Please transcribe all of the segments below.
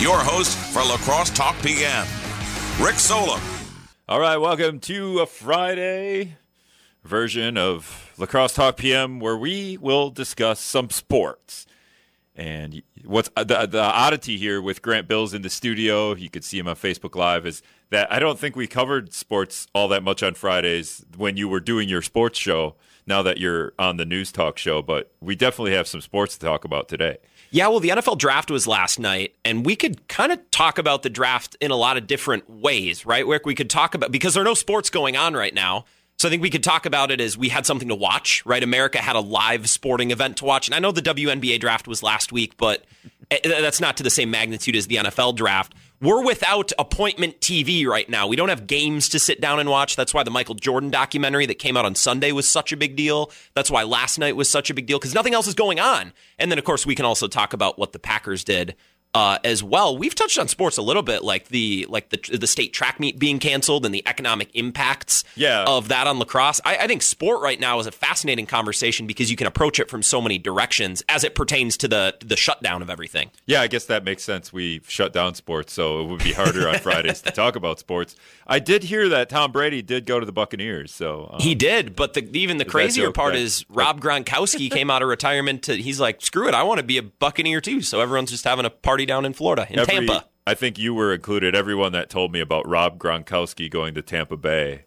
your host for La Crosse Talk PM, Rick Solem. All right, welcome to a Friday version of La Crosse Talk PM where we will discuss some sports. And what's the, the oddity here with Grant Bills in the studio, you could see him on Facebook Live, is that I don't think we covered sports all that much on Fridays when you were doing your sports show. Now that you're on the news talk show, but we definitely have some sports to talk about today. Yeah, well, the NFL draft was last night, and we could kind of talk about the draft in a lot of different ways, right? Where we could talk about because there are no sports going on right now. So I think we could talk about it as we had something to watch, right? America had a live sporting event to watch. And I know the WNBA draft was last week, but eh, that's not to the same magnitude as the NFL draft. We're without appointment TV right now. We don't have games to sit down and watch. That's why the Michael Jordan documentary that came out on Sunday was such a big deal. That's why last night was such a big deal because nothing else is going on. And then, of course, we can also talk about what the Packers did uh, as well. We've touched on sports a little bit, like the like the the state track meet being canceled and the economic impacts Yeah. of that on La Crosse. I, I think sport right now is a fascinating conversation because you can approach it from so many directions as it pertains to the the shutdown of everything. Yeah, I guess that makes sense. We shut down sports, so it would be harder on Fridays to talk about sports. I did hear that Tom Brady did go to the Buccaneers, so um, He did, but the, even the crazier part is Rob Gronkowski came out of retirement. To, he's like, screw it, I want to be a Buccaneer too. So everyone's just having a party down in Florida, in every- Tampa. I think you were included. Everyone that told me about Rob Gronkowski going to Tampa Bay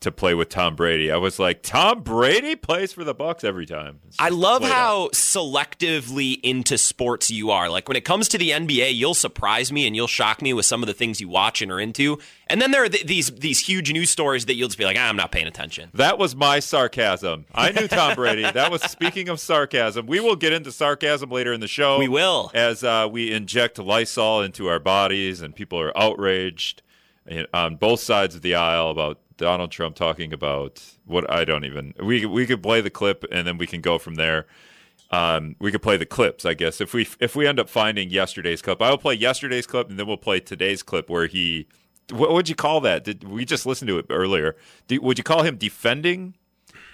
to play with Tom Brady, I was like, Tom Brady plays for the Bucs every time. I love played out. how selectively into sports you are. Like when it comes to the NBA, you'll surprise me and you'll shock me with some of the things you watch and are into. And then there are th- these these huge news stories that you'll just be like, ah, I'm not paying attention. That was my sarcasm. I knew Tom Brady. That was speaking of sarcasm. We will get into sarcasm later in the show. We will. As uh, we inject Lysol into our bodies and people are outraged on both sides of the aisle about Donald Trump talking about what I don't even. We we could play the clip and then we can go from there. Um, we could play the clips, I guess. If we if we end up finding yesterday's clip, I will play yesterday's clip and then we'll play today's clip where he. What would you call that? Did we just listened to it earlier? Would you call him defending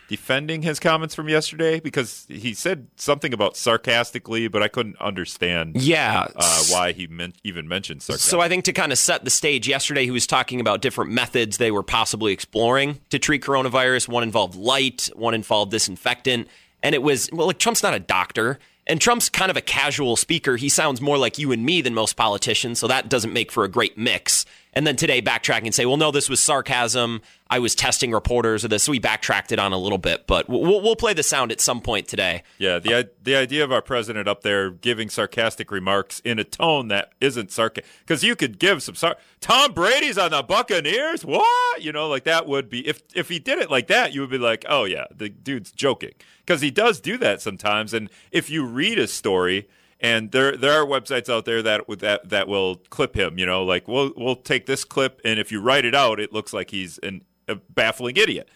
defending his comments from yesterday because he said something about sarcastically, but I couldn't understand Yeah. uh, why he meant, even mentioned sarcasm. So I think to kind of set the stage, yesterday he was talking about different methods they were possibly exploring to treat coronavirus. One involved light, one involved disinfectant, and it was well, like Trump's not a doctor, and Trump's kind of a casual speaker. He sounds more like you and me than most politicians, so that doesn't make for a great mix. And then today backtrack and say, well, no, this was sarcasm. I was testing reporters or this. So we backtracked it on a little bit, but we'll, we'll play the sound at some point today. yeah, the i- the idea of our president up there giving sarcastic remarks in a tone that isn't sarcastic, because you could give some sar- Tom Brady's on the Buccaneers, what you know, like that would be if if he did it like that, you would be like, oh yeah, the dude's joking, because he does do that sometimes, and if you read a story. And there, there are websites out there that that that will clip him. You know, like we'll we'll take this clip, and if you write it out, it looks like he's an, a baffling idiot.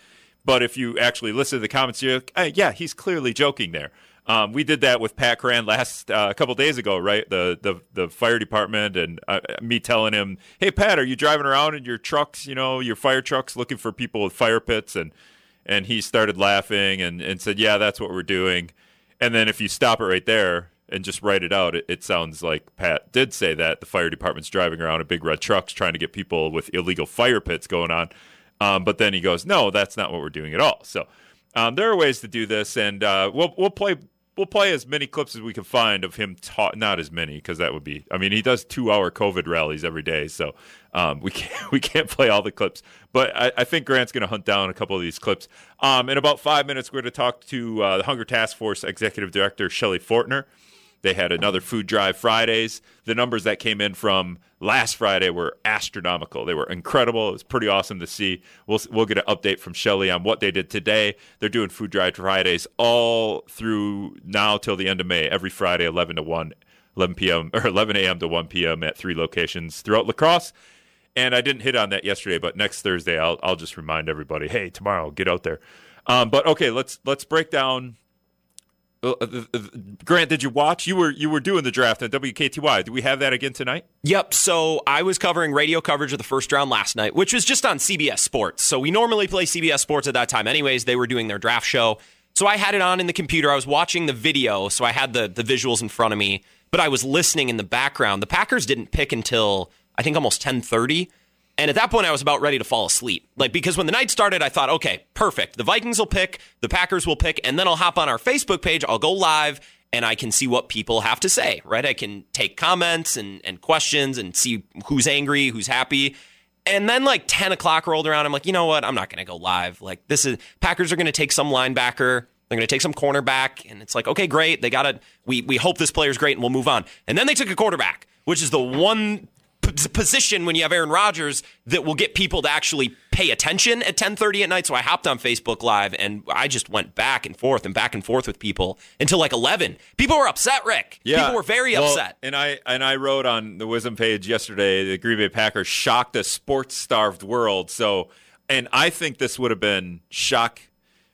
But if you actually listen to the comments, you're like, "Hey, yeah, he's clearly joking there. Um, we did that with Pat Cran last uh, a couple days ago, right? The the the fire department and uh, me telling him, "Hey, Pat, are you driving around in your trucks? You know, your fire trucks, looking for people with fire pits?" And and he started laughing and and said, "Yeah, that's what we're doing." And then if you stop it right there and just write it out, it, it sounds like Pat did say that the fire department's driving around in big red trucks trying to get people with illegal fire pits going on. Um, but then he goes, "No, that's not what we're doing at all." So um, there are ways to do this, and uh, we'll we'll play we'll play as many clips as we can find of him talk. Not as many because that would be. I mean, he does two hour COVID rallies every day, so um, we can't we can't play all the clips. But I, I think Grant's going to hunt down a couple of these clips. Um, in about five minutes, we're going to talk to uh, the Hunger Task Force Executive Director Shelly Fortner. They had another food drive Fridays. The numbers that came in from last Friday were astronomical. They were incredible. It was pretty awesome to see. We'll we'll get an update from Shelly on what they did today. They're doing food drive Fridays all through now till the end of May. Every Friday, 11 to 1, 11 p.m. or 11 a.m. to 1 p.m. at three locations throughout La Crosse. And I didn't hit on that yesterday, but next Thursday I'll I'll just remind everybody, hey, tomorrow get out there. Um, but okay, let's let's break down Uh, uh, uh, Grant, did you watch? You were you were doing the draft on WKTY. Do we have that again tonight? Yep. So I was covering radio coverage of the first round last night, which was just on CBS Sports. So we normally play CBS Sports at that time, anyways. They were doing their draft show. So I had it on in the computer. I was watching the video, so I had the, the visuals in front of me but I was listening in the background. The Packers didn't pick until I think almost 10:30. And at that point, I was about ready to fall asleep. Like, because when the night started, I thought, okay, perfect. The Vikings will pick, the Packers will pick, and then I'll hop on our Facebook page, I'll go live, and I can see what people have to say, right? I can take comments and, and questions and see who's angry, who's happy. And then like 10 o'clock rolled around. I'm like, you know what? I'm not going to go live. Like, this is Packers are going to take some linebacker. They're going to take some cornerback. And it's like, okay, great. They got to, we, we hope this player's great and we'll move on. And then they took a quarterback, which is the one position when you have Aaron Rodgers that will get people to actually pay attention at 10:30 at night. So I hopped on Facebook Live and I just went back and forth and back and forth with people until like 11. People were upset, Rick. Yeah. People were very well, upset. And I and I wrote on the WIZM page yesterday the Green Bay Packers shocked a sports starved world. So and I think this would have been shock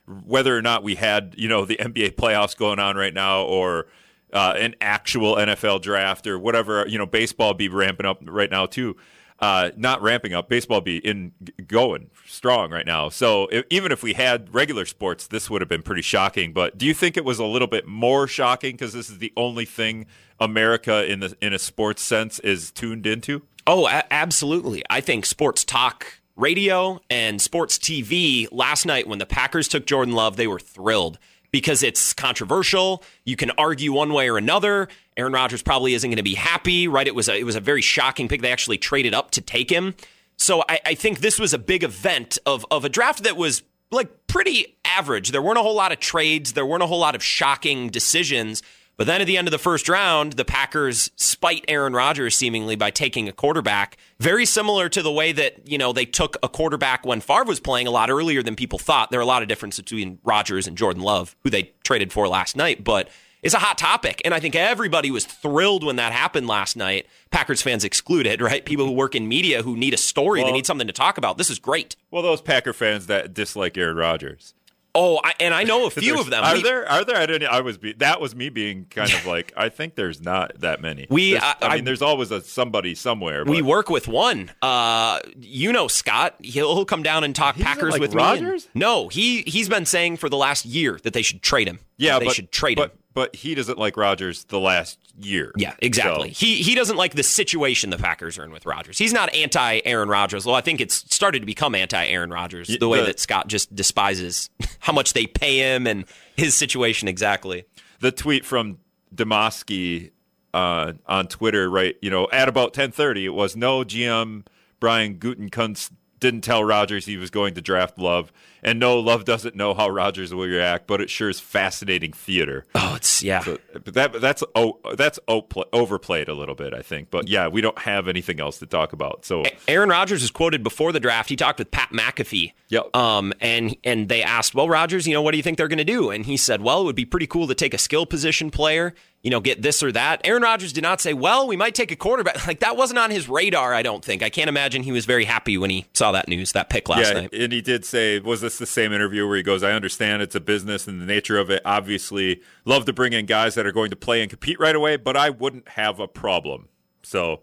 whether or not we had, you know, the NBA playoffs going on right now or uh, an actual NFL draft or whatever. You know, baseball be ramping up right now too. Uh, not ramping up, baseball be in going strong right now. So if, even if we had regular sports, this would have been pretty shocking. But do you think it was a little bit more shocking because this is the only thing America in the in a sports sense is tuned into? Oh, a- absolutely. I think sports talk radio and sports TV last night when the Packers took Jordan Love, they were thrilled because it's controversial. You can argue one way or another. Aaron Rodgers probably isn't going to be happy, right? It was a, it was a very shocking pick. They actually traded up to take him. So I, I think this was a big event of of a draft that was like pretty average. There weren't a whole lot of trades. There weren't a whole lot of shocking decisions. But then at the end of the first round, the Packers spite Aaron Rodgers seemingly by taking a quarterback, very similar to the way that, you know, they took a quarterback when Favre was playing a lot earlier than people thought. There are a lot of differences between Rodgers and Jordan Love, who they traded for last night, but it's a hot topic. And I think everybody was thrilled when that happened last night. Packers fans excluded, right? People who work in media who need a story, Well- they need something to talk about. This is great. Well, those Packer fans that dislike Aaron Rodgers. Oh, I, and I know a few of them. Are We- there? Are there? I didn't. I was. Be, that was me being kind of like. I think there's not that many. We- I- I, mean, there's always a somebody somewhere. We work with one. Uh, you know Scott. He'll, he'll come down and talk He doesn't Packers like with Rodgers? no, he he's been saying for the last year that they should trade him. Yeah, they but, should trade but, him. But he doesn't like Rodgers the last year. Yeah, exactly. So- He he doesn't like the situation the Packers are in with Rodgers. He's not anti Aaron Rodgers, though I think it's started to become anti Aaron Rodgers the way the- that Scott just despises how much they pay him and his situation exactly. the tweet from Demovsky uh, on Twitter, right? You know, at about 10:30, it was no GM Brian Gutekunst didn't tell Rodgers he was going to draft Love, and no, Love doesn't know how Rodgers will react, but it sure is fascinating theater. Oh, it's yeah. But that that's oh that's overplayed a little bit, I think. But yeah, we don't have anything else to talk about. So Aaron Rodgers was quoted before the draft. He talked with Pat McAfee. Yep. Um, and and they asked, well, Rodgers, you know, what do you think they're going to do? And he said, well, it would be pretty cool to take a skill position player, you know, get this or that. Aaron Rodgers did not say, well, we might take a quarterback. Like that wasn't on his radar. I don't think. I can't imagine he was very happy when he saw that news, that pick last yeah, night. and he did say, was this the same interview where he goes, I understand it's a business and the nature of it. Obviously, love to bring in guys that are going to play and compete right away, but I wouldn't have a problem. So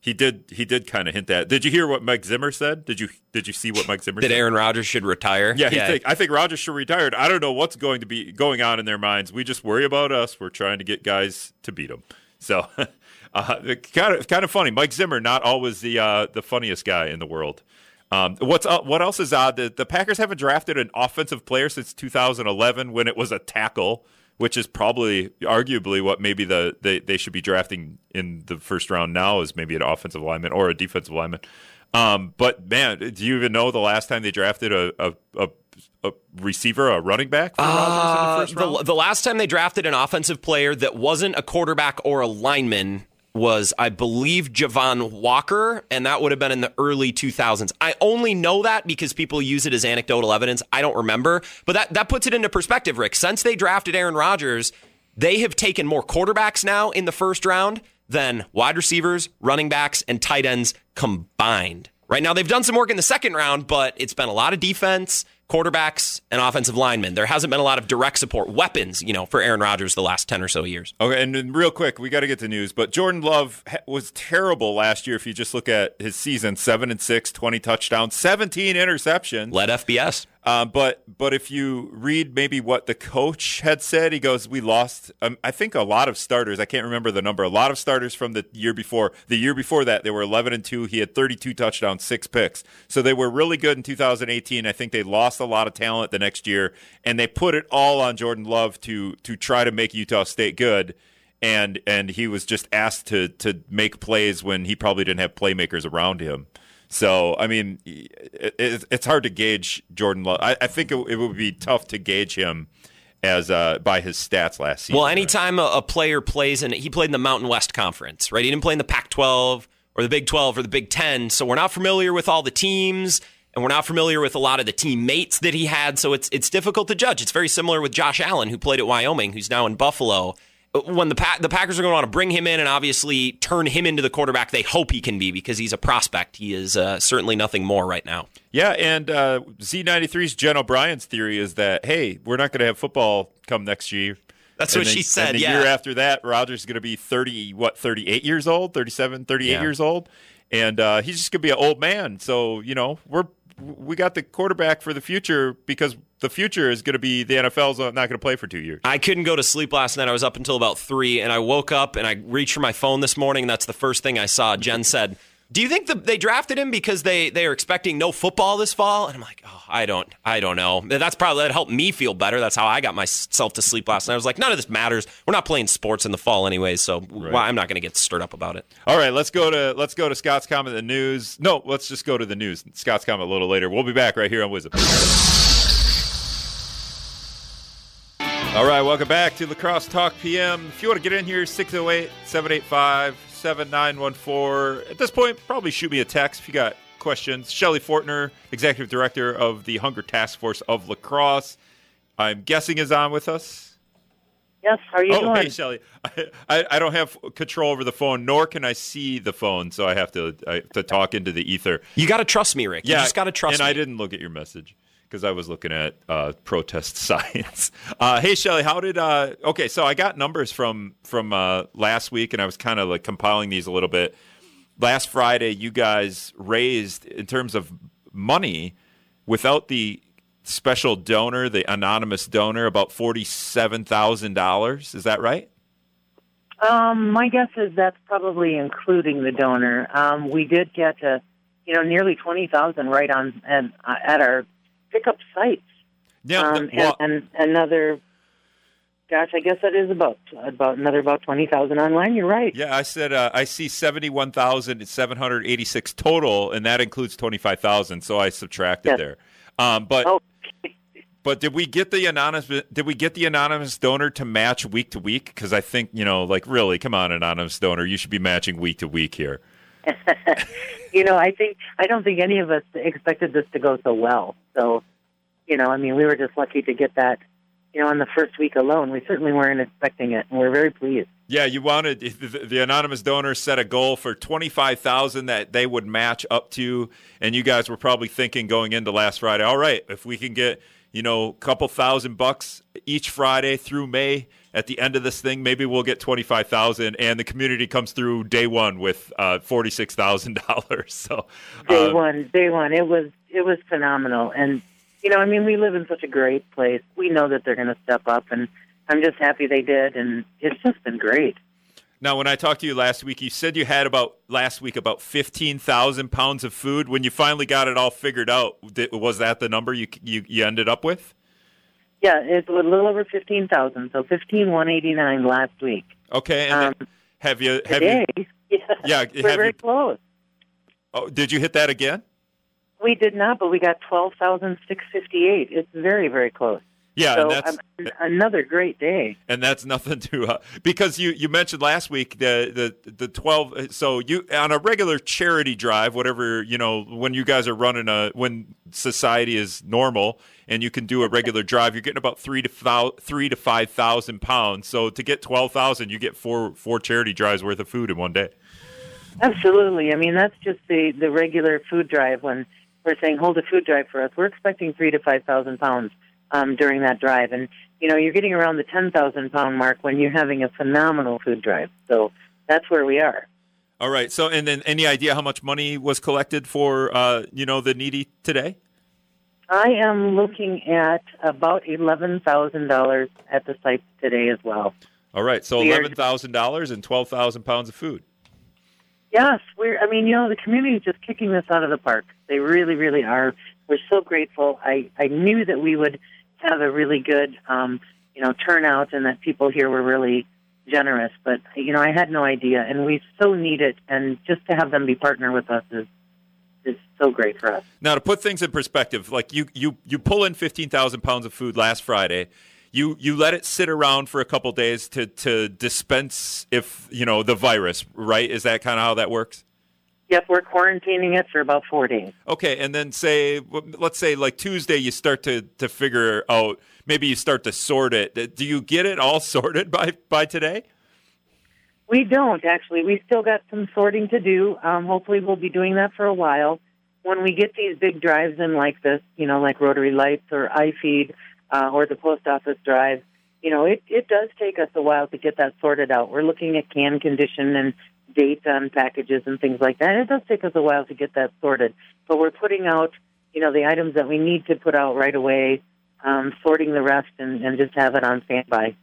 he did he did kind of hint that. Did you hear what Mike Zimmer said? Did you did you see what Mike Zimmer That said? Aaron Rodgers should retire. yeah, he Think, I think Rodgers should retire. I don't know what's going to be going on in their minds. We just worry about us. We're trying to get guys to beat them. So, uh, kind of kind of funny. Mike Zimmer, not always the uh, the funniest guy in the world. Um, what's uh, what else is odd? The, the Packers haven't drafted an offensive player since 2011 when it was a tackle, which is probably arguably what maybe the they, they should be drafting in the first round now is maybe an offensive lineman or a defensive lineman. Um, but man, do you even know the last time they drafted a a, a, a receiver, a running back for Rodgers in the Uh, first round? the, the last time they drafted an offensive player that wasn't a quarterback or a lineman was, I believe, Javon Walker, and that would have been in the early 2000s. I only know that because people use it as anecdotal evidence. I don't remember, but that, that puts it into perspective, Rick. Since they drafted Aaron Rodgers, they have taken more quarterbacks now in the first round than wide receivers, running backs, and tight ends combined. Right now, they've done some work in the second round, but it's been a lot of defense, quarterbacks and offensive linemen. There hasn't been a lot of direct support weapons, you know, for Aaron Rodgers the last 10 or so years. Okay, and then real quick, we got to get the news, but Jordan Love was terrible last year if you just look at his season, 7 and 6, 20 touchdowns, 17 interceptions. Led FBS. Uh, but but if you read maybe what the coach had said, he goes, "We lost. Um, I think a lot of starters. I can't remember the number. A lot of starters from the year before. The year before that, they were 11 and two. He had 32 touchdowns, six picks. So they were really good in 2018. I think they lost a lot of talent the next year, and they put it all on Jordan Love to to try to make Utah State good." And and he was just asked to to make plays when he probably didn't have playmakers around him. So, I mean, it, it, it's hard to gauge Jordan Love. I, I think it, it, would be tough to gauge him as uh, by his stats last season. Well, anytime a, a, player plays in, he played in the Mountain West Conference, right? He didn't play in the Pac-12 or the Big 12 or the Big 10, so we're not familiar with all the teams. And we're not familiar with a lot of the teammates that he had, so it's it's difficult to judge. It's very similar with Josh Allen, who played at Wyoming, who's now in Buffalo when the the Packers are going to want to bring him in and obviously turn him into the quarterback they hope he can be because he's a prospect. He is uh, certainly nothing more right now. Yeah, and uh, Z93's Jen O'Brien's theory is that hey, we're not going to have football come next year. That's and what then, she said. And the yeah. year after that, Rodgers is going to be 30, what, 38 years old, 37, 38 yeah. years old. And uh, he's just going to be an old man. So, you know, we're we got the quarterback for the future because the future is going to be the NFL's not going to play for two years. I couldn't go to sleep last night. I was up until about three, and I woke up and I reached for my phone this morning. And that's the first thing I saw. Jen said, "Do you think the, they drafted him because they they are expecting no football this fall?" And I'm like, "Oh, I don't, I don't know." That's probably that helped me feel better. That's how I got myself to sleep last night. I was like, "None of this matters. We're not playing sports in the fall anyway, so right. well, I'm not going to get stirred up about it." All right, let's go to let's go to Scott's comment. The news. No, let's just go to the news. Scott's comment a little later. We'll be back right here on WIZM. All right, welcome back to La Crosse Talk PM. If you want to get in here, 608 785 7914. At this point, probably shoot me a text if you got questions. Shelly Fortner, Executive Director of the Hunger Task Force of La Crosse, I'm guessing is on with us. Yes, how are you oh, doing? hey, Shelly. I, I, I, don't have control over the phone, nor can I see the phone, so I have to I, to talk into the ether. You got to trust me, Rick. Yeah, you just got to trust and me. And I didn't look at your message because I was looking at uh, protest signs. Uh, hey, Shelly, how did? Uh, okay, so I got numbers from from uh, last week, and I was kind of like compiling these a little bit. Last Friday, you guys raised in terms of money without the special donor, the anonymous donor, about forty-seven thousand dollars. Is that right? Um, my guess is that's probably including the donor. Um, we did get a, you know, nearly twenty thousand right on at, at our pickup sites. Yeah, um, well, and, and, another. Gosh, I guess that is about about another about twenty thousand online. You're right. Yeah, I said uh, I see seventy one thousand seven hundred eighty six total, and that includes twenty five thousand. So I subtracted yes. there. Um, but oh. but did we get the anonymous? Did we get the anonymous donor to match week to week? Because I think you know, like really, come on, anonymous donor, you should be matching week to week here. you know, I think I don't think any of us expected this to go so well. So, you know, I mean, we were just lucky to get that. You know, on the first week alone, we certainly weren't expecting it, and we're very pleased. Yeah, you wanted the, anonymous donor set a goal for twenty five thousand that they would match up to, and you guys were probably thinking going into last Friday, all right, if we can get you know a couple thousand bucks each Friday through May, at the end of this thing, maybe we'll get twenty five thousand, and the community comes through day one with uh, forty six thousand dollars. So day uh, one, day one, it was it was phenomenal, and you know, I mean, we live in such a great place. We know that they're going to step up, and I'm just happy they did, and it's just been great. Now, when I talked to you last week, you said you had about last week about fifteen thousand pounds of food. When you finally got it all figured out, was that the number you you, you ended up with? Yeah, it's a little over fifteen thousand. So fifteen one eighty nine last week. Okay, and um, have you have today, you? Yeah, yeah we're very you, close. Oh, did you hit that again? We did not, but we got twelve thousand six fifty eight. It's very very close. Yeah, so, and that's um, another great day. And that's nothing to uh, because you you mentioned last week the the the twelve. So you on a regular charity drive, whatever you know, when you guys are running a when society is normal and you can do a regular drive, you're getting about three to three to five thousand pounds. So to get twelve thousand, you get four four charity drives worth of food in one day. Absolutely. I mean, that's just the the regular food drive when we're saying, "Hold a food drive for us." We're expecting three to five thousand pounds um, during that drive, and you know, you're getting around the ten thousand pound mark when you're having a phenomenal food drive. So that's where we are. All right. So, and then any idea how much money was collected for, uh, you know, the needy today? I am looking at about eleven thousand dollars at the site today as well. All right. So We eleven thousand dollars and twelve thousand pounds of food. Yes, we're. I mean, you know, the community is just kicking this out of the park. They really, really are. We're so grateful. I I knew that we would have a really good, um, you know, turnout, and that people here were really generous. But you know, I had no idea, and we so need it. And just to have them be partner with us is is so great for us. Now, to put things in perspective, like you you you pull in fifteen thousand pounds of food last Friday. You you let it sit around for a couple days to to dispense if you know the virus, right? Is that kind of how that works? Yep, we're quarantining it for about four days. Okay, and then say, let's say like Tuesday, you start to to figure out. Maybe you start to sort it. Do you get it all sorted by by today? We don't actually. We still got some sorting to do. Um, hopefully, we'll be doing that for a while. When we get these big drives in like this, you know, like Rotary Lights or iFeed uh, or the post office drive, you know, it it does take us a while to get that sorted out. We're looking at can condition and dates on packages and things like that. It does take us a while to get that sorted, but we're putting out, you know, the items that we need to put out right away, um, sorting the rest, and, and just have it on standby.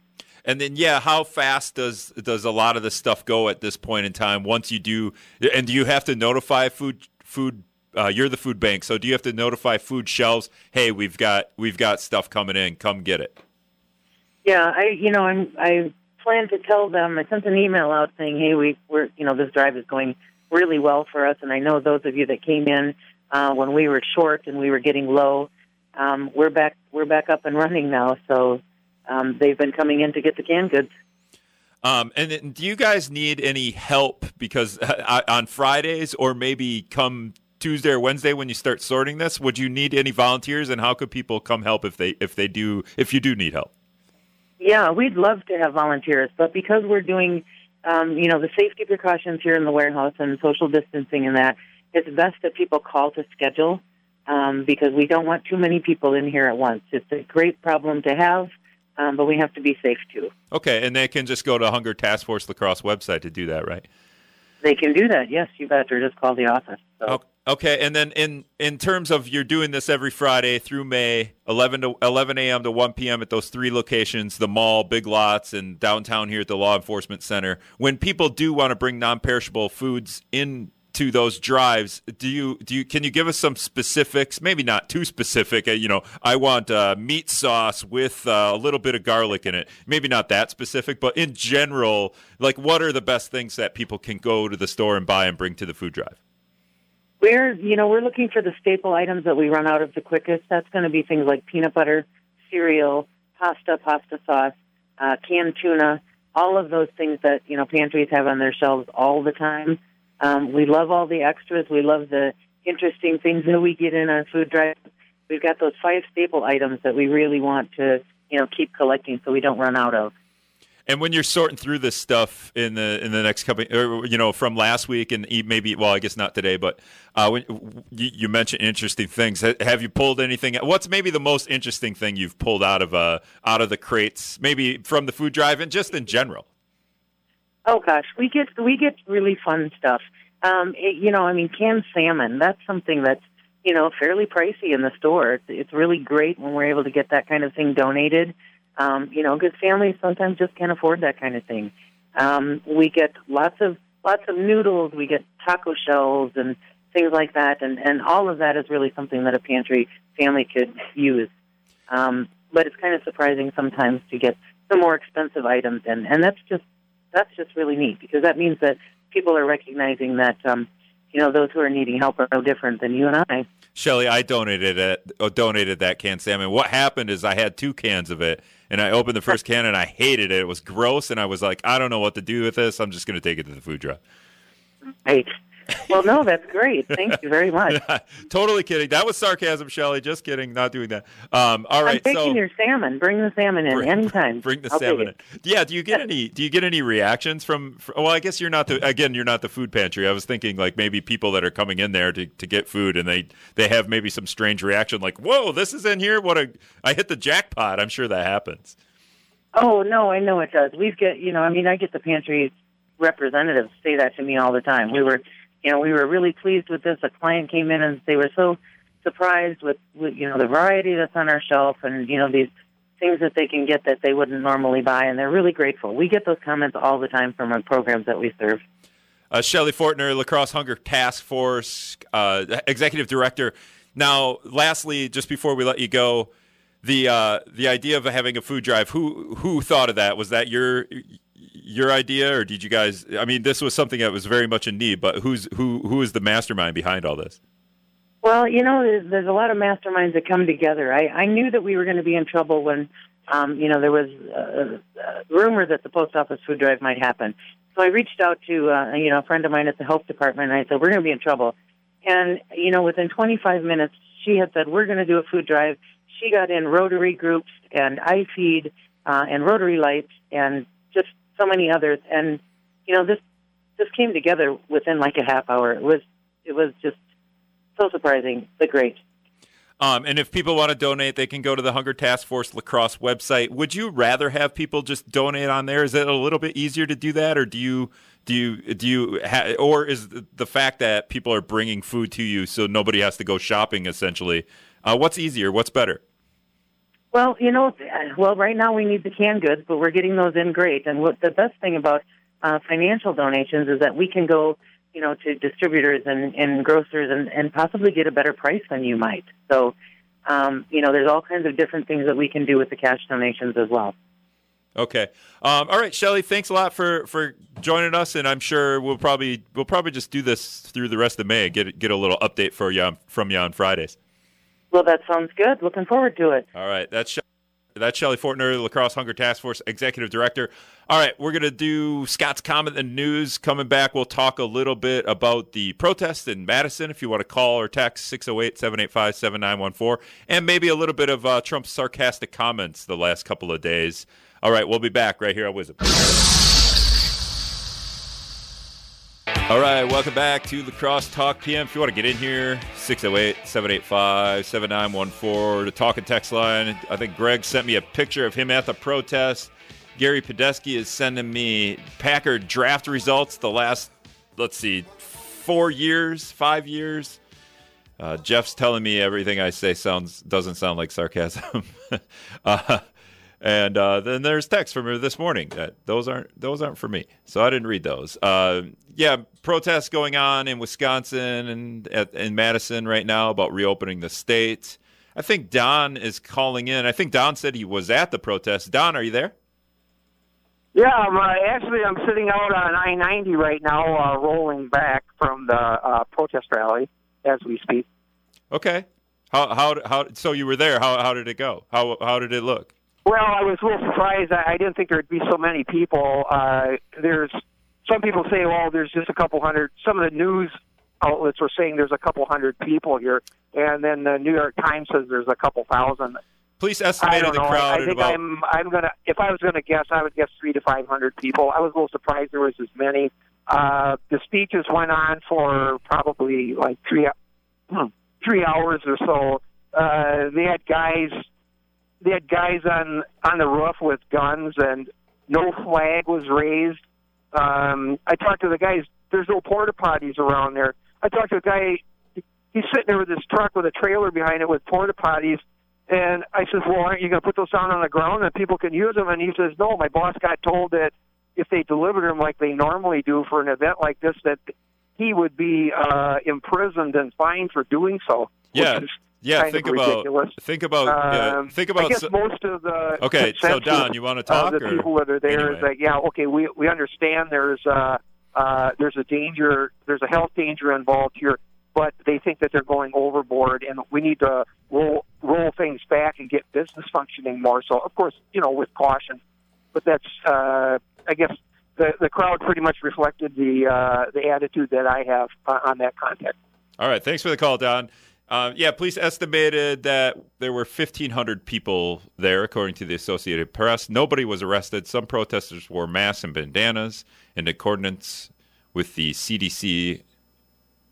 And then, yeah, how fast does does a lot of this stuff go at this point in time? Once you do, and do you have to notify food food? Uh, you're the food bank, so do you have to notify food shelves? Hey, we've got we've got stuff coming in. Come get it. Yeah, I you know I'm I plan to tell them. I sent an email out saying, hey, we we're you know this drive is going really well for us, and I know those of you that came in uh, when we were short and we were getting low, um, we're back we're back up and running now. So um, they've been coming in to get the canned goods. Um, and do you guys need any help? Because uh, on Fridays or maybe come Tuesday or Wednesday when you start sorting this, would you need any volunteers? And how could people come help if they if they do if you do need help? Yeah, we'd love to have volunteers, but because we're doing, um, you know, the safety precautions here in the warehouse and social distancing and that, it's best that people call to schedule um, because we don't want too many people in here at once. It's a great problem to have, um, but we have to be safe too. Okay, and they can just go to Hunger Task Force La Crosse website to do that, right? They can do that. Yes, you bet. Or just call the office. So. O- Okay, and then in in terms of you're doing this every Friday through May, 11 to 11 a.m. to 1 p.m. at those three locations, the mall, Big Lots, and downtown here at the Law Enforcement Center. When people do want to bring non-perishable foods in to those drives, do you do you can you give us some specifics? Maybe not too specific. uh, You know, I want uh, meat sauce with uh, a little bit of garlic in it. Maybe not that specific, but in general, like what are the best things that people can go to the store and buy and bring to the food drive? We're, you know, we're looking for the staple items that we run out of the quickest. That's going to be things like peanut butter, cereal, pasta, pasta sauce, uh, canned tuna, all of those things that, you know, pantries have on their shelves all the time. Um, we love all the extras. We love the interesting things that we get in our food drive. We've got those five staple items that we really want to, you know, keep collecting so we don't run out of. And when you're sorting through this stuff in the in the next couple, or, you know, from last week and maybe, well, I guess not today, but uh, when you, you mentioned interesting things, Ha- have you pulled anything? What's maybe the most interesting thing you've pulled out of uh out of the crates, maybe from the food drive and just in general? Oh gosh, we get we get really fun stuff. Um, it, you know, I mean, canned salmon. That's something that's you know fairly pricey in the store. It's, it's really great when we're able to get that kind of thing donated. Um, you know, because families sometimes just can't afford that kind of thing. Um, we get lots of lots of noodles. We get taco shells and things like that, and and all of that is really something that a pantry family could use. Um, but it's kind of surprising sometimes to get some more expensive items and and that's just that's just really neat because that means that people are recognizing that um, you know those who are needing help are no different than you and I. Shelly, I donated it, uh, donated that canned salmon. What happened is I had two cans of it, and I opened the first can and I hated it. It was gross, and I was like, I don't know what to do with this. I'm just going to take it to the food drive. Right. Well, no, that's great. Thank you very much. totally kidding. That was sarcasm, Shelly. Just kidding. Not doing that. Um, all right. I'm taking so your salmon. Bring the salmon in bring, anytime. Bring the I'll salmon in. Yeah. Do you get any? Do you get any reactions from, from? Well, I guess you're not the. Again, you're not the food pantry. I was thinking like maybe people that are coming in there to, to get food and they they have maybe some strange reaction like, "Whoa, this is in here! What a! I hit the jackpot!" I'm sure that happens. Oh no, I know it does. We've get you know, I mean, I get the pantry representatives say that to me all the time. We were, you know, we were really pleased with this. A client came in and they were so surprised with, with you know the variety that's on our shelf and you know these things that they can get that they wouldn't normally buy, and they're really grateful. We get those comments all the time from our programs that we serve. Uh, Shelly Fortner, La Crosse Hunger Task Force uh, Executive Director. Now, lastly, just before we let you go, the uh, the idea of having a food drive. Who who thought of that? Was that your your idea, or did you guys? I mean, this was something that was very much in need. But who's who who is the mastermind behind all this? Well, you know, there's, a lot of masterminds that come together. I, I knew that we were going to be in trouble when, um, you know, there was a, a rumor that the post office food drive might happen. So I reached out to, uh, you know, a friend of mine at the health department, and I said, we're going to be in trouble. And, you know, within 25 minutes, she had said, we're going to do a food drive. She got in Rotary groups and iFeed uh, and Rotary Lights and so many others. And, you know, this, this came together within like a half hour. It was, it was just so surprising, but great. Um, and if people want to donate, they can go to the Hunger Task Force La Crosse website. Would you rather have people just donate on there? Is it a little bit easier to do that, or do you do you do you ha- or is the fact that people are bringing food to you so nobody has to go shopping essentially? Uh, what's easier? What's better? Well, you know, well, right now we need the canned goods, but we're getting those in great. And what the best thing about uh, financial donations is that we can go you know, to distributors and, and grocers and, and possibly get a better price than you might. So, um, you know, there's all kinds of different things that we can do with the cash donations as well. Okay. Um, all right, Shelly. Thanks a lot for, for joining us, and I'm sure we'll probably we'll probably just do this through the rest of May. Get get a little update for you on, from you on Fridays. Well, that sounds good. Looking forward to it. All right. That's that's Shelly Fortner, La Crosse Hunger Task Force Executive Director. All right, we're going to do Scott's comment and news. Coming back, we'll talk a little bit about the protest in Madison. If you want to call or text 608 785 7914, and maybe a little bit of uh, Trump's sarcastic comments the last couple of days. All right, we'll be back right here on WIZM. All right, welcome back to La Crosse Talk PM. If you want to get in here, 608 785 7914, the talk and text line. I think Greg sent me a picture of him at the protest. Gary Podesky is sending me Packer draft results the last, let's see, four years, five years. Uh, Jeff's telling me everything I say sounds doesn't sound like sarcasm. uh, and uh, then there's text from her this morning that those aren't those aren't for me, so I didn't read those. Uh, yeah, protests going on in Wisconsin and at, in Madison right now about reopening the state. I think Don is calling in. I think Don said he was at the protest. Don, are you there? Yeah, I'm, uh, actually, I'm sitting out on I-90 right now, uh, rolling back from the uh, protest rally as we speak. Okay. How how how? So you were there. How how did it go? How how did it look? Well, I was a little surprised. I, I didn't think there'd be so many people. Uh, there's some people say, well, there's just a couple hundred. Some of the news outlets were saying there's a couple hundred people here, and then the New York Times says there's a couple thousand. Police estimated the crowd I, I think about. I'm I'm gonna if I was gonna guess, I would guess three to five hundred people. I was a little surprised there was as many. Uh, the speeches went on for probably like three hmm, three hours or so. Uh, they had guys they had guys on on the roof with guns and no flag was raised. Um, I talked to the guys. There's no porta potties around there. I talked to a guy. He's sitting there with his truck with a trailer behind it with porta potties. And I says, "Well, aren't you going to put those down on the ground and people can use them?" And he says, "No, my boss got told that if they delivered them like they normally do for an event like this, that he would be uh, imprisoned and fined for doing so." Yeah, yeah. Think about ridiculous. think about yeah, Um, think about. I guess so- most of the Okay, so Don, you wanna talk, of the or- people that are there is anyway. that yeah, okay, we we understand there's uh uh there's a danger, there's a health danger involved here, but they think that they're going overboard, and we need to roll roll things back and get business functioning more. So of course, you know, with caution, but that's uh I guess the the crowd pretty much reflected the uh, the attitude that I have uh, on that context. All right, thanks for the call, Don. Uh, yeah, police estimated that there were 1,500 people there, according to the Associated Press. Nobody was arrested. Some protesters wore masks and bandanas in accordance with the CDC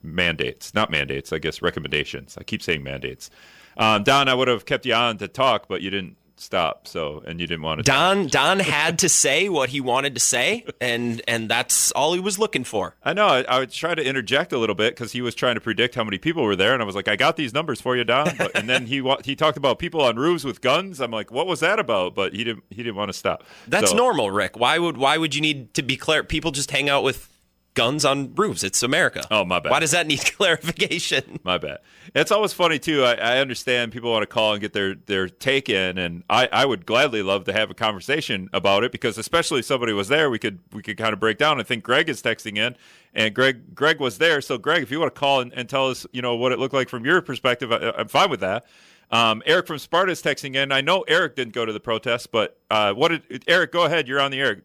mandates. Not mandates, I guess, recommendations. I keep saying mandates. Um, Don, I would have kept you on to talk, but you didn't stop. So, and you didn't want to. Don Don had to say what he wanted to say, and and that's all he was looking for. I know. I, I would try to interject a little bit because he was trying to predict how many people were there, and I was like, I got these numbers for you, Don. But, and then he he talked about people on roofs with guns. I'm like, what was that about? But he didn't he didn't want to stop. That's So- normal, Rick. Why would why would you need to be clear? People just hang out with guns on roofs. It's America. Oh, my bad. Why does that need clarification? My bad. It's always funny too. I, I understand people want to call and get their their take in, and I, I would gladly love to have a conversation about it because especially if somebody was there, we could we could kind of break down. I think Greg is texting in, and Greg Greg was there. So Greg, if you want to call and, and tell us, you know, what it looked like from your perspective, I, I'm fine with that. Um, Eric from Sparta is texting in. I know Eric didn't go to the protest, but uh, what did Eric? Go ahead. You're on the air.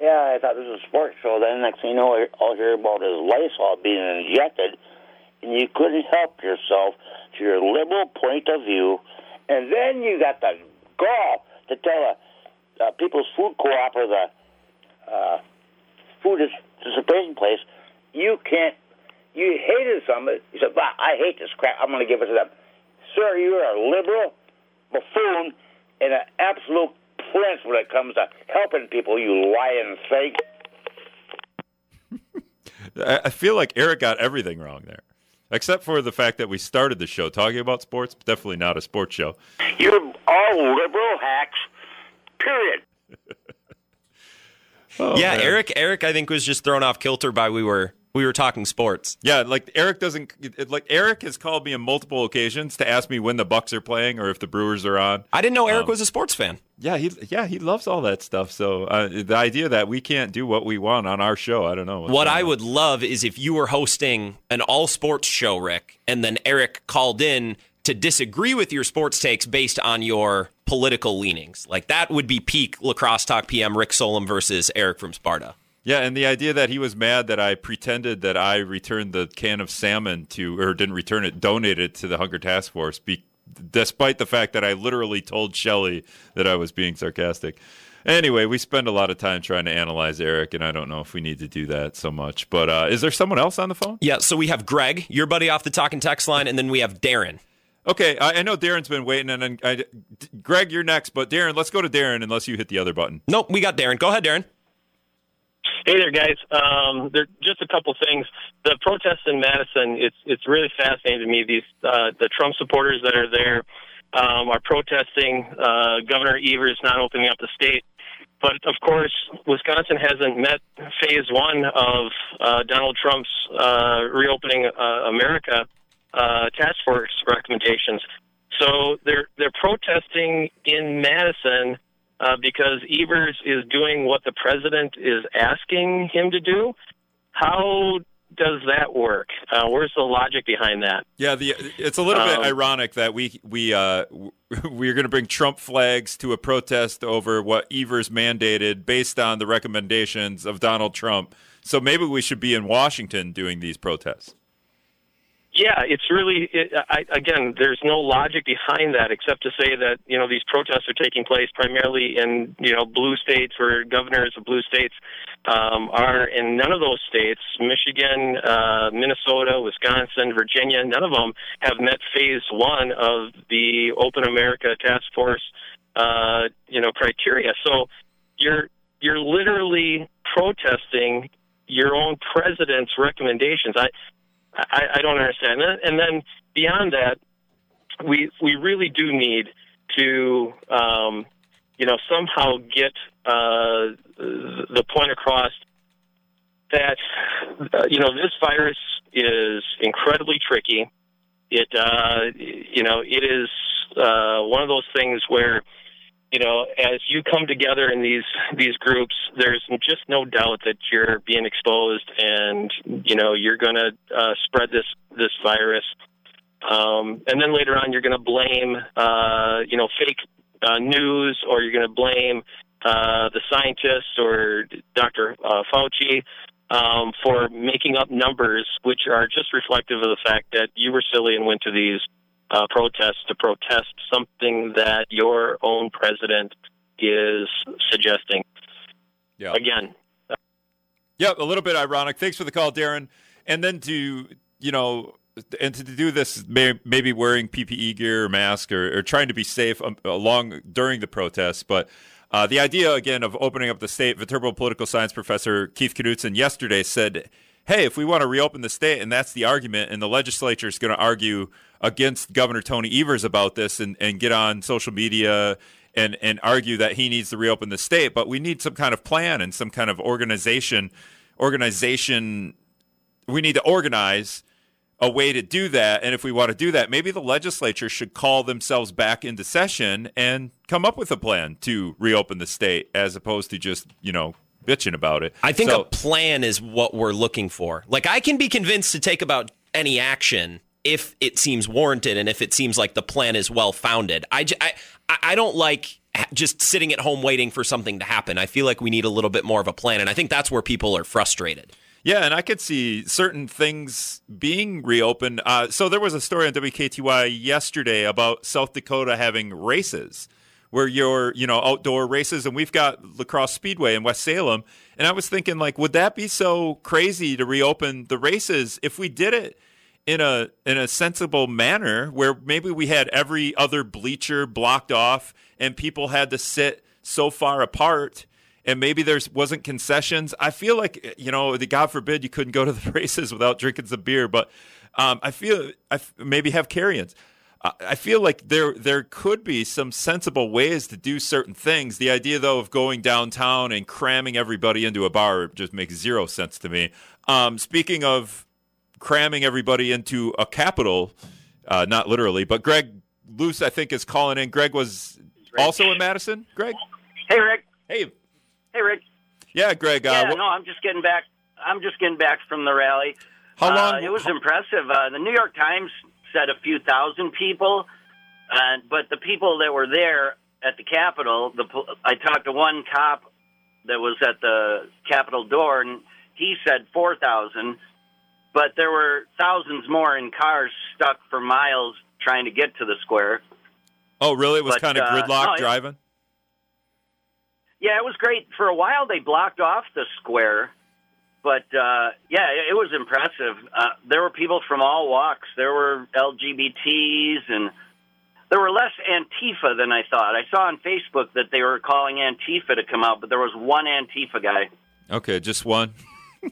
Yeah, I thought this was a sports show. Then next thing you know, I'll hear about his Lysol being injected, and you couldn't help yourself to your liberal point of view. And then you got the gall to tell a, uh People's Food Co-op or the uh, food distribution place, you can't. You hated somebody. You said, "Bah, I hate this crap. I'm going to give it to them." Sir, you are a liberal buffoon and an absolute prince when it comes to helping people. You lying fake. I I feel like Eric got everything wrong there, except for the fact that we started the show talking about sports. Definitely not a sports show. You're all liberal hacks. Period. Oh, yeah, man. Eric. Eric, I think was just thrown off kilter by we were we were talking sports. Yeah, like Eric doesn't it- like Eric has called me on multiple occasions to ask me when the Bucks are playing or if the Brewers are on. I didn't know Eric Um, was a sports fan. Yeah, he yeah he loves all that stuff. So uh, the idea that we can't do what we want on our show, I don't know. What I on. would love is if you were hosting an all sports show, Rick, and then Eric called in to disagree with your sports takes based on your political leanings. Like that would be peak La Crosse talk PM Rick Solem versus Eric from Sparta. Yeah, and the idea that he was mad that I pretended that I returned the can of salmon to, or didn't return it, donated it to the Hunger Task Force, be, despite the fact that I literally told Shelly that I was being sarcastic. Anyway, we spend a lot of time trying to analyze Eric, and I don't know if we need to do that so much. But uh, is there someone else on the phone? Yeah, so we have Greg, your buddy off the talking text line, and then we have Darren. Okay, I, I know Darren's been waiting, and, and I, Greg, you're next. But Darren, let's go to Darren unless you hit the other button. Nope, we got Darren. Go ahead, Darren. Hey there, guys. Um, there just a couple things. The protests in Madison. It's it's really fascinating to me. These uh, the Trump supporters that are there um, are protesting uh, Governor Evers not opening up the state. But of course, Wisconsin hasn't met phase one of uh, Donald Trump's uh, reopening uh, America uh, task force recommendations. So they're they're protesting in Madison uh, because Evers is doing what the president is asking him to do. How does that work? Uh, where's the logic behind that? Yeah, the it's a little bit Um, ironic that we we uh we're going to bring Trump flags to a protest over what Evers mandated based on the recommendations of Donald Trump. So maybe we should be in Washington doing these protests. Yeah, it's really it, I, again. There's no logic behind that except to say that you know these protests are taking place primarily in you know blue states where governors of blue states um, are in none of those states. Michigan, uh, Minnesota, Wisconsin, Virginia. None of them have met phase one of the Open America Task Force uh, you know criteria. So you're you're literally protesting your own president's recommendations. I I, I don't understand. And then beyond that, we we really do need to um, you know somehow get uh, the point across that uh, you know this virus is incredibly tricky. It uh, you know it is uh, one of those things where you know, as you come together in these these groups, there's just no doubt that you're being exposed, and you know you're going to uh, spread this this virus. Um, and then later on, you're going to blame, uh, you know, fake uh, news, or you're going to blame uh, the scientists or Dr. Uh, Fauci um, for making up numbers which are just reflective of the fact that you were silly and went to these uh, protests to protest something that your own president is suggesting. Yeah. Again, Yeah, a little bit ironic. Thanks for the call, Darren. And then to you know, and to do this, may, maybe wearing PPE gear or mask or, or trying to be safe um, along during the protests. But uh, the idea again of opening up the state, Viterbo political science professor Keith Knutson yesterday said, "Hey, if we want to reopen the state, and that's the argument, and the legislature is going to argue against Governor Tony Evers about this, and, and get on social media." And, and argue that he needs to reopen the state, but we need some kind of plan and some kind of organization organization we need to organize a way to do that. And if we want to do that, maybe the legislature should call themselves back into session and come up with a plan to reopen the state as opposed to just, you know, bitching about it. I think So- a plan is what we're looking for. Like I can be convinced to take about any action if it seems warranted and if it seems like the plan is well founded. I, j- I, I don't like just sitting at home waiting for something to happen. I feel like we need a little bit more of a plan, and I think that's where people are frustrated. Yeah, and I could see certain things being reopened. Uh, so there was a story on WKTY yesterday about South Dakota having races where you're, you know, outdoor races, and we've got La Crosse Speedway in West Salem. And I was thinking, like, would that be so crazy to reopen the races if we did it in a in a sensible manner, where maybe we had every other bleacher blocked off and people had to sit so far apart? and maybe there wasn't concessions. I feel like you know, God forbid you couldn't go to the races without drinking some beer, but um, I feel I f- maybe have carry-ins. I feel like there there could be some sensible ways to do certain things. The idea though of going downtown and cramming everybody into a bar just makes zero sense to me. Um, speaking of cramming everybody into a capital, uh, not literally, but Greg Luce I think is calling in. Greg was also in Madison. Greg, Hey, Rick. hey, Hey, Rick. yeah, Greg. Uh, Yeah, what- no, I'm just getting back. I'm just getting back from the rally. How Uh, long? it was impressive. Uh, the New York Times said a few thousand people, uh, but the people that were there at the Capitol, the I talked to one cop that was at the Capitol door, and he said four thousand. But there were thousands more in cars stuck for miles trying to get to the square. oh, really? It was but, kind of uh, gridlock no, it- driving. Yeah, it was great. For a while, they blocked off the square, but uh, yeah, it, it was impressive. Uh, there were people from all walks. There were LGBTs, and there were less Antifa than I thought. I saw on Facebook that they were calling Antifa to come out, but there was one Antifa guy. Okay, just one.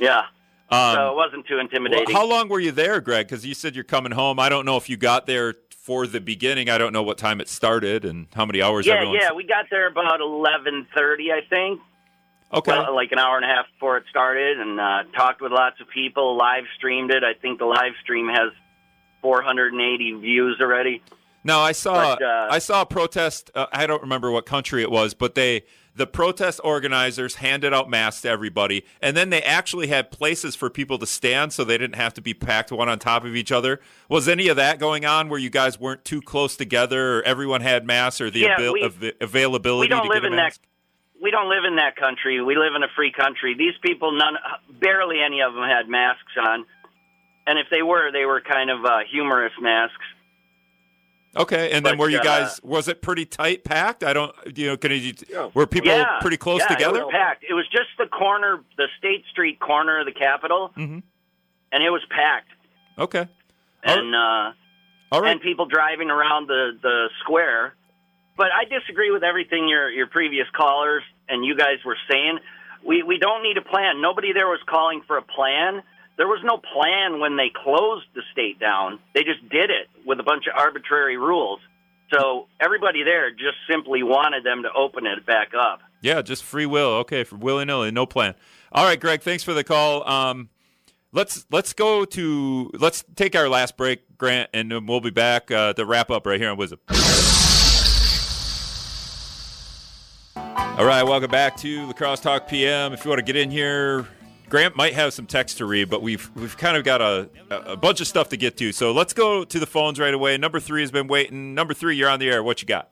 Yeah, Um, so it wasn't too well, intimidating. how long were you there, Greg? Because you said you're coming home. I don't know if you got there for the beginning. I don't know what time it started and how many hours. yeah, everyone's... yeah, we got there about eleven thirty, I think. Okay. Well, like an hour and a half before it started, and uh, talked with lots of people. Live streamed it. I think the live stream has 480 views already. Now I saw But, uh, I saw a protest. Uh, I don't remember what country it was, but they the protest organizers handed out masks to everybody, and then they actually had places for people to stand, so they didn't have to be packed one on top of each other. Was any of that going on where you guys weren't too close together, or everyone had masks, or the Yeah, abil- we- av- availability we don't to live in mask? that. We don't live in that country. We live in a free country. These people, none, barely any of them had masks on, and if they were, they were kind of uh, humorous masks. Okay, and then were you uh, guys? Was it pretty tight packed? I don't. You know, can you? Were people yeah, pretty close yeah, together? It was packed. It was just the corner, the State Street corner of the Capitol, Mhm. and it was packed. Okay. All And uh, All right. and people driving around the the square. But I disagree with everything your your previous callers and you guys were saying. We we don't need a plan. Nobody there was calling for a plan. There was no plan when they closed the state down. They just did it with a bunch of arbitrary rules. So everybody there just simply wanted them to open it back up. Yeah, just free will. Okay, for willy nilly, no plan. All right, Greg, thanks for the call. Um, let's let's go to let's take our last break, Grant, and we'll be back uh, to wrap up right here on WIZM. All right, welcome back to La Crosse Talk PM. If you want to get in here, Grant might have some text to read, but we've we've kind of got a a bunch of stuff to get to. So let's go to the phones right away. Number three has been waiting. Number three, you're on the air. What you got?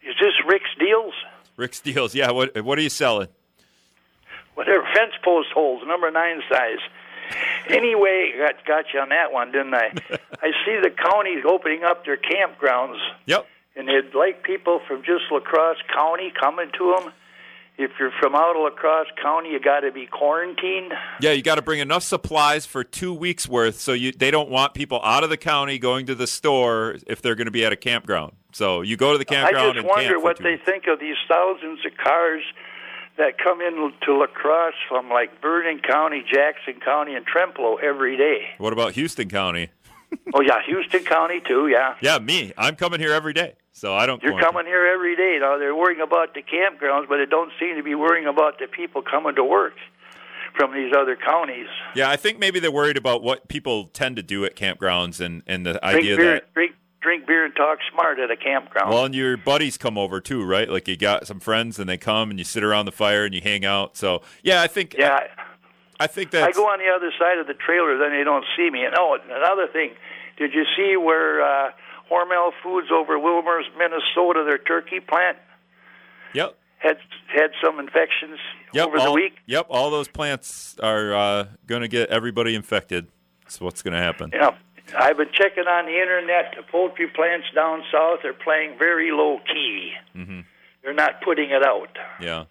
Is this Rick's Deals? Rick's Deals, Yeah. What What are you selling? Whatever fence post holes, number nine size. Anyway, got got you on that one, didn't I? I see the counties opening up their campgrounds, Yep. And they'd like people from just La Crosse County coming to them. If you're from out of La Crosse County, you got to be quarantined. Yeah, you got to bring enough supplies for two weeks worth, so you they don't want people out of the county going to the store if they're going to be at a campground. So you go to the campground. I just wonder what they weeks. think of these thousands of cars that come in to La Crosse from like Vernon County, Jackson County, and Trempealeau every day. What about Houston County? Oh yeah, Houston County too. Yeah, Yeah, me. I'm coming here every day, so I don't. you're coming here every day. Now they're worrying about the campgrounds, but they don't seem to be worrying about the people coming to work from these other counties. Yeah, I think maybe they're worried about what people tend to do at campgrounds and and the Drink idea beer, that. drink drink beer and talk smart at a campground. Well, and your buddies come over too, right? Like you got some friends, and they come, and you sit around the fire, and you hang out. So yeah, I think yeah. I think that I go on the other side of the trailer, then they don't see me. And oh, another thing, did you see where uh, Hormel Foods over Willmar's, Minnesota, their turkey plant yep. had had some infections Yep, over all, the week? Yep, all those plants are uh, going to get everybody infected. That's what's going to happen. Yeah. I've been checking on the internet. The poultry plants down south are playing very low key. hmm They're not putting it out. Yeah.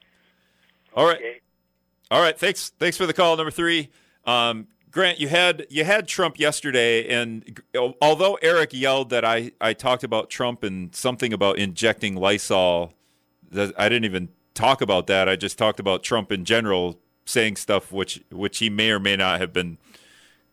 All right. Okay. All right. Thanks. Thanks for the call. Number three. Um, Grant, you had you had Trump yesterday, and although Eric yelled that I, I talked about Trump and something about injecting Lysol, I didn't even talk about that. I just talked about Trump in general saying stuff which which he may or may not have been.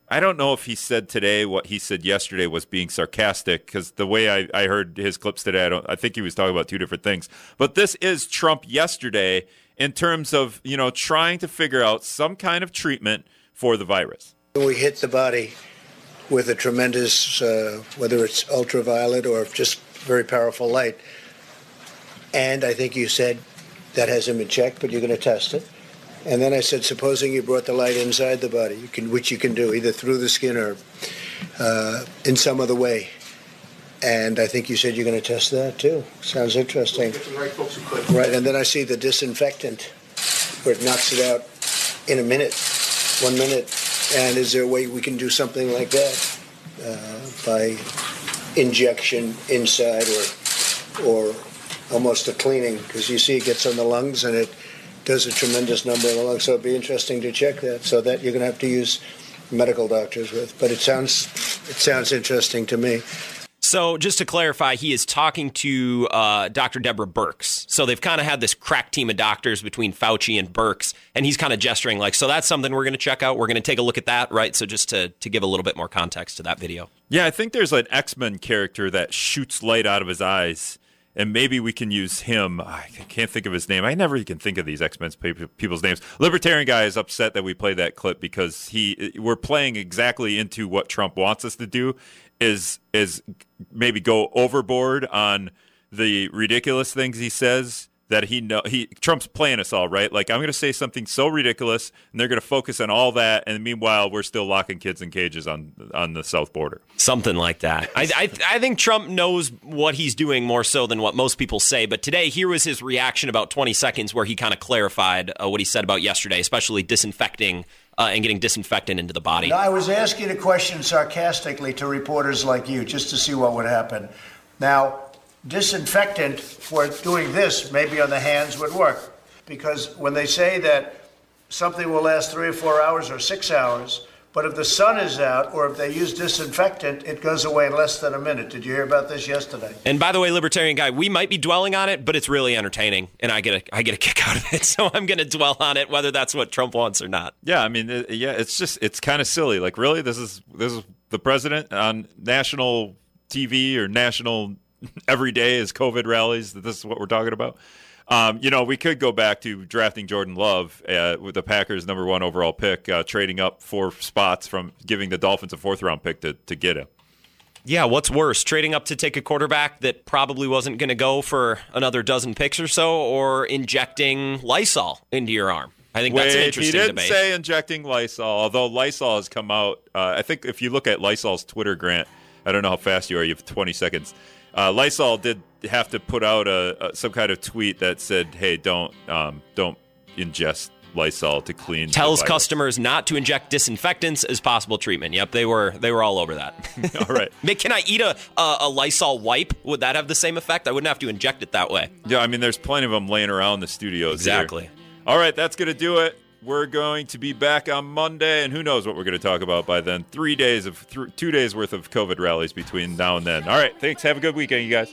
I don't know if he said today what he said yesterday was being sarcastic because the way I, I heard his clips today, I don't. I think he was talking about two different things. But this is Trump yesterday in terms of you know trying to figure out some kind of treatment for the virus. We hit the body with a tremendous, uh, whether it's ultraviolet or just very powerful light. And I think you said that has him in check, but you're going to test it. And then I said, supposing you brought the light inside the body, you can, which you can do either through the skin or uh, in some other way. And I think you said you're going to test that too. Sounds interesting. Right, and then I see the disinfectant where it knocks it out in a minute, one minute. And is there a way we can do something like that uh, by injection inside or or almost a cleaning? Because you see it gets on the lungs and it does a tremendous number in the lungs. So it'd be interesting to check that. So that you're going to have to use medical doctors with. But it sounds it sounds interesting to me. So, just to clarify, he is talking to uh, Dr. Deborah Birx. So, they've kind of had this crack team of doctors between Fauci and Birx, and he's kind of gesturing like, so that's something we're going to check out. We're going to take a look at that, right? So, just to, to give a little bit more context to that video. Yeah, I think there's an X Men character that shoots light out of his eyes, and maybe we can use him. I can't think of his name. I never can think of these X Men people's names. Libertarian guy is upset that we played that clip because he we're playing exactly into what Trump wants us to do. Is is maybe go overboard on the ridiculous things he says that he know he Trump's playing us all right. Like I'm going to say something so ridiculous, and they're going to focus on all that, and meanwhile we're still locking kids in cages on on the south border. Something like that. I, I, I think Trump knows what he's doing more so than what most people say. But today, here was his reaction about 20 seconds where he kind of clarified uh, what he said about yesterday, especially disinfecting uh, and getting disinfectant into the body. I was asking a question sarcastically to reporters like you just to see what would happen. Now, disinfectant for doing this, maybe on the hands, would work. Because when they say that something will last three or four hours or six hours, but if the sun is out or if they use disinfectant, it goes away in less than a minute. Did you hear about this yesterday? And by the way, libertarian guy, we might be dwelling on it, but it's really entertaining, and I get a I get a kick out of it. So I'm going to dwell on it, whether that's what Trump wants or not. Yeah, I mean, it, yeah, it's just it's kind of silly. Like, really, this is this is the president on national TV or national every day is COVID rallies. That this is what we're talking about. Um, you know, we could go back to drafting Jordan Love uh, with the Packers' number one overall pick, uh, trading up four spots from giving the Dolphins a fourth round pick to, to get him. Yeah, what's worse, trading up to take a quarterback that probably wasn't going to go for another dozen picks or so, or injecting Lysol into your arm? I think that's an Wait, interesting he didn't debate. say injecting Lysol, although Lysol has come out. Uh, I think if you look at Lysol's Twitter grant, I don't know how fast you are. You have 20 seconds. Uh, Lysol did have to put out a, a some kind of tweet that said, "Hey, don't um, don't ingest Lysol to clean." Tells virus." customers not to inject disinfectants as possible treatment. Yep, they were they were all over that. All right. Can I eat a, a a Lysol wipe? Would that have the same effect? I wouldn't have to inject it that way. Yeah, I mean, there's plenty of them laying around the studios. here. Exactly. All right, that's going to do it. We're going to be back on Monday, and who knows what we're going to talk about by then. Three days of, th- two days worth of COVID rallies between now and then. All right, thanks. Have a good weekend, you guys.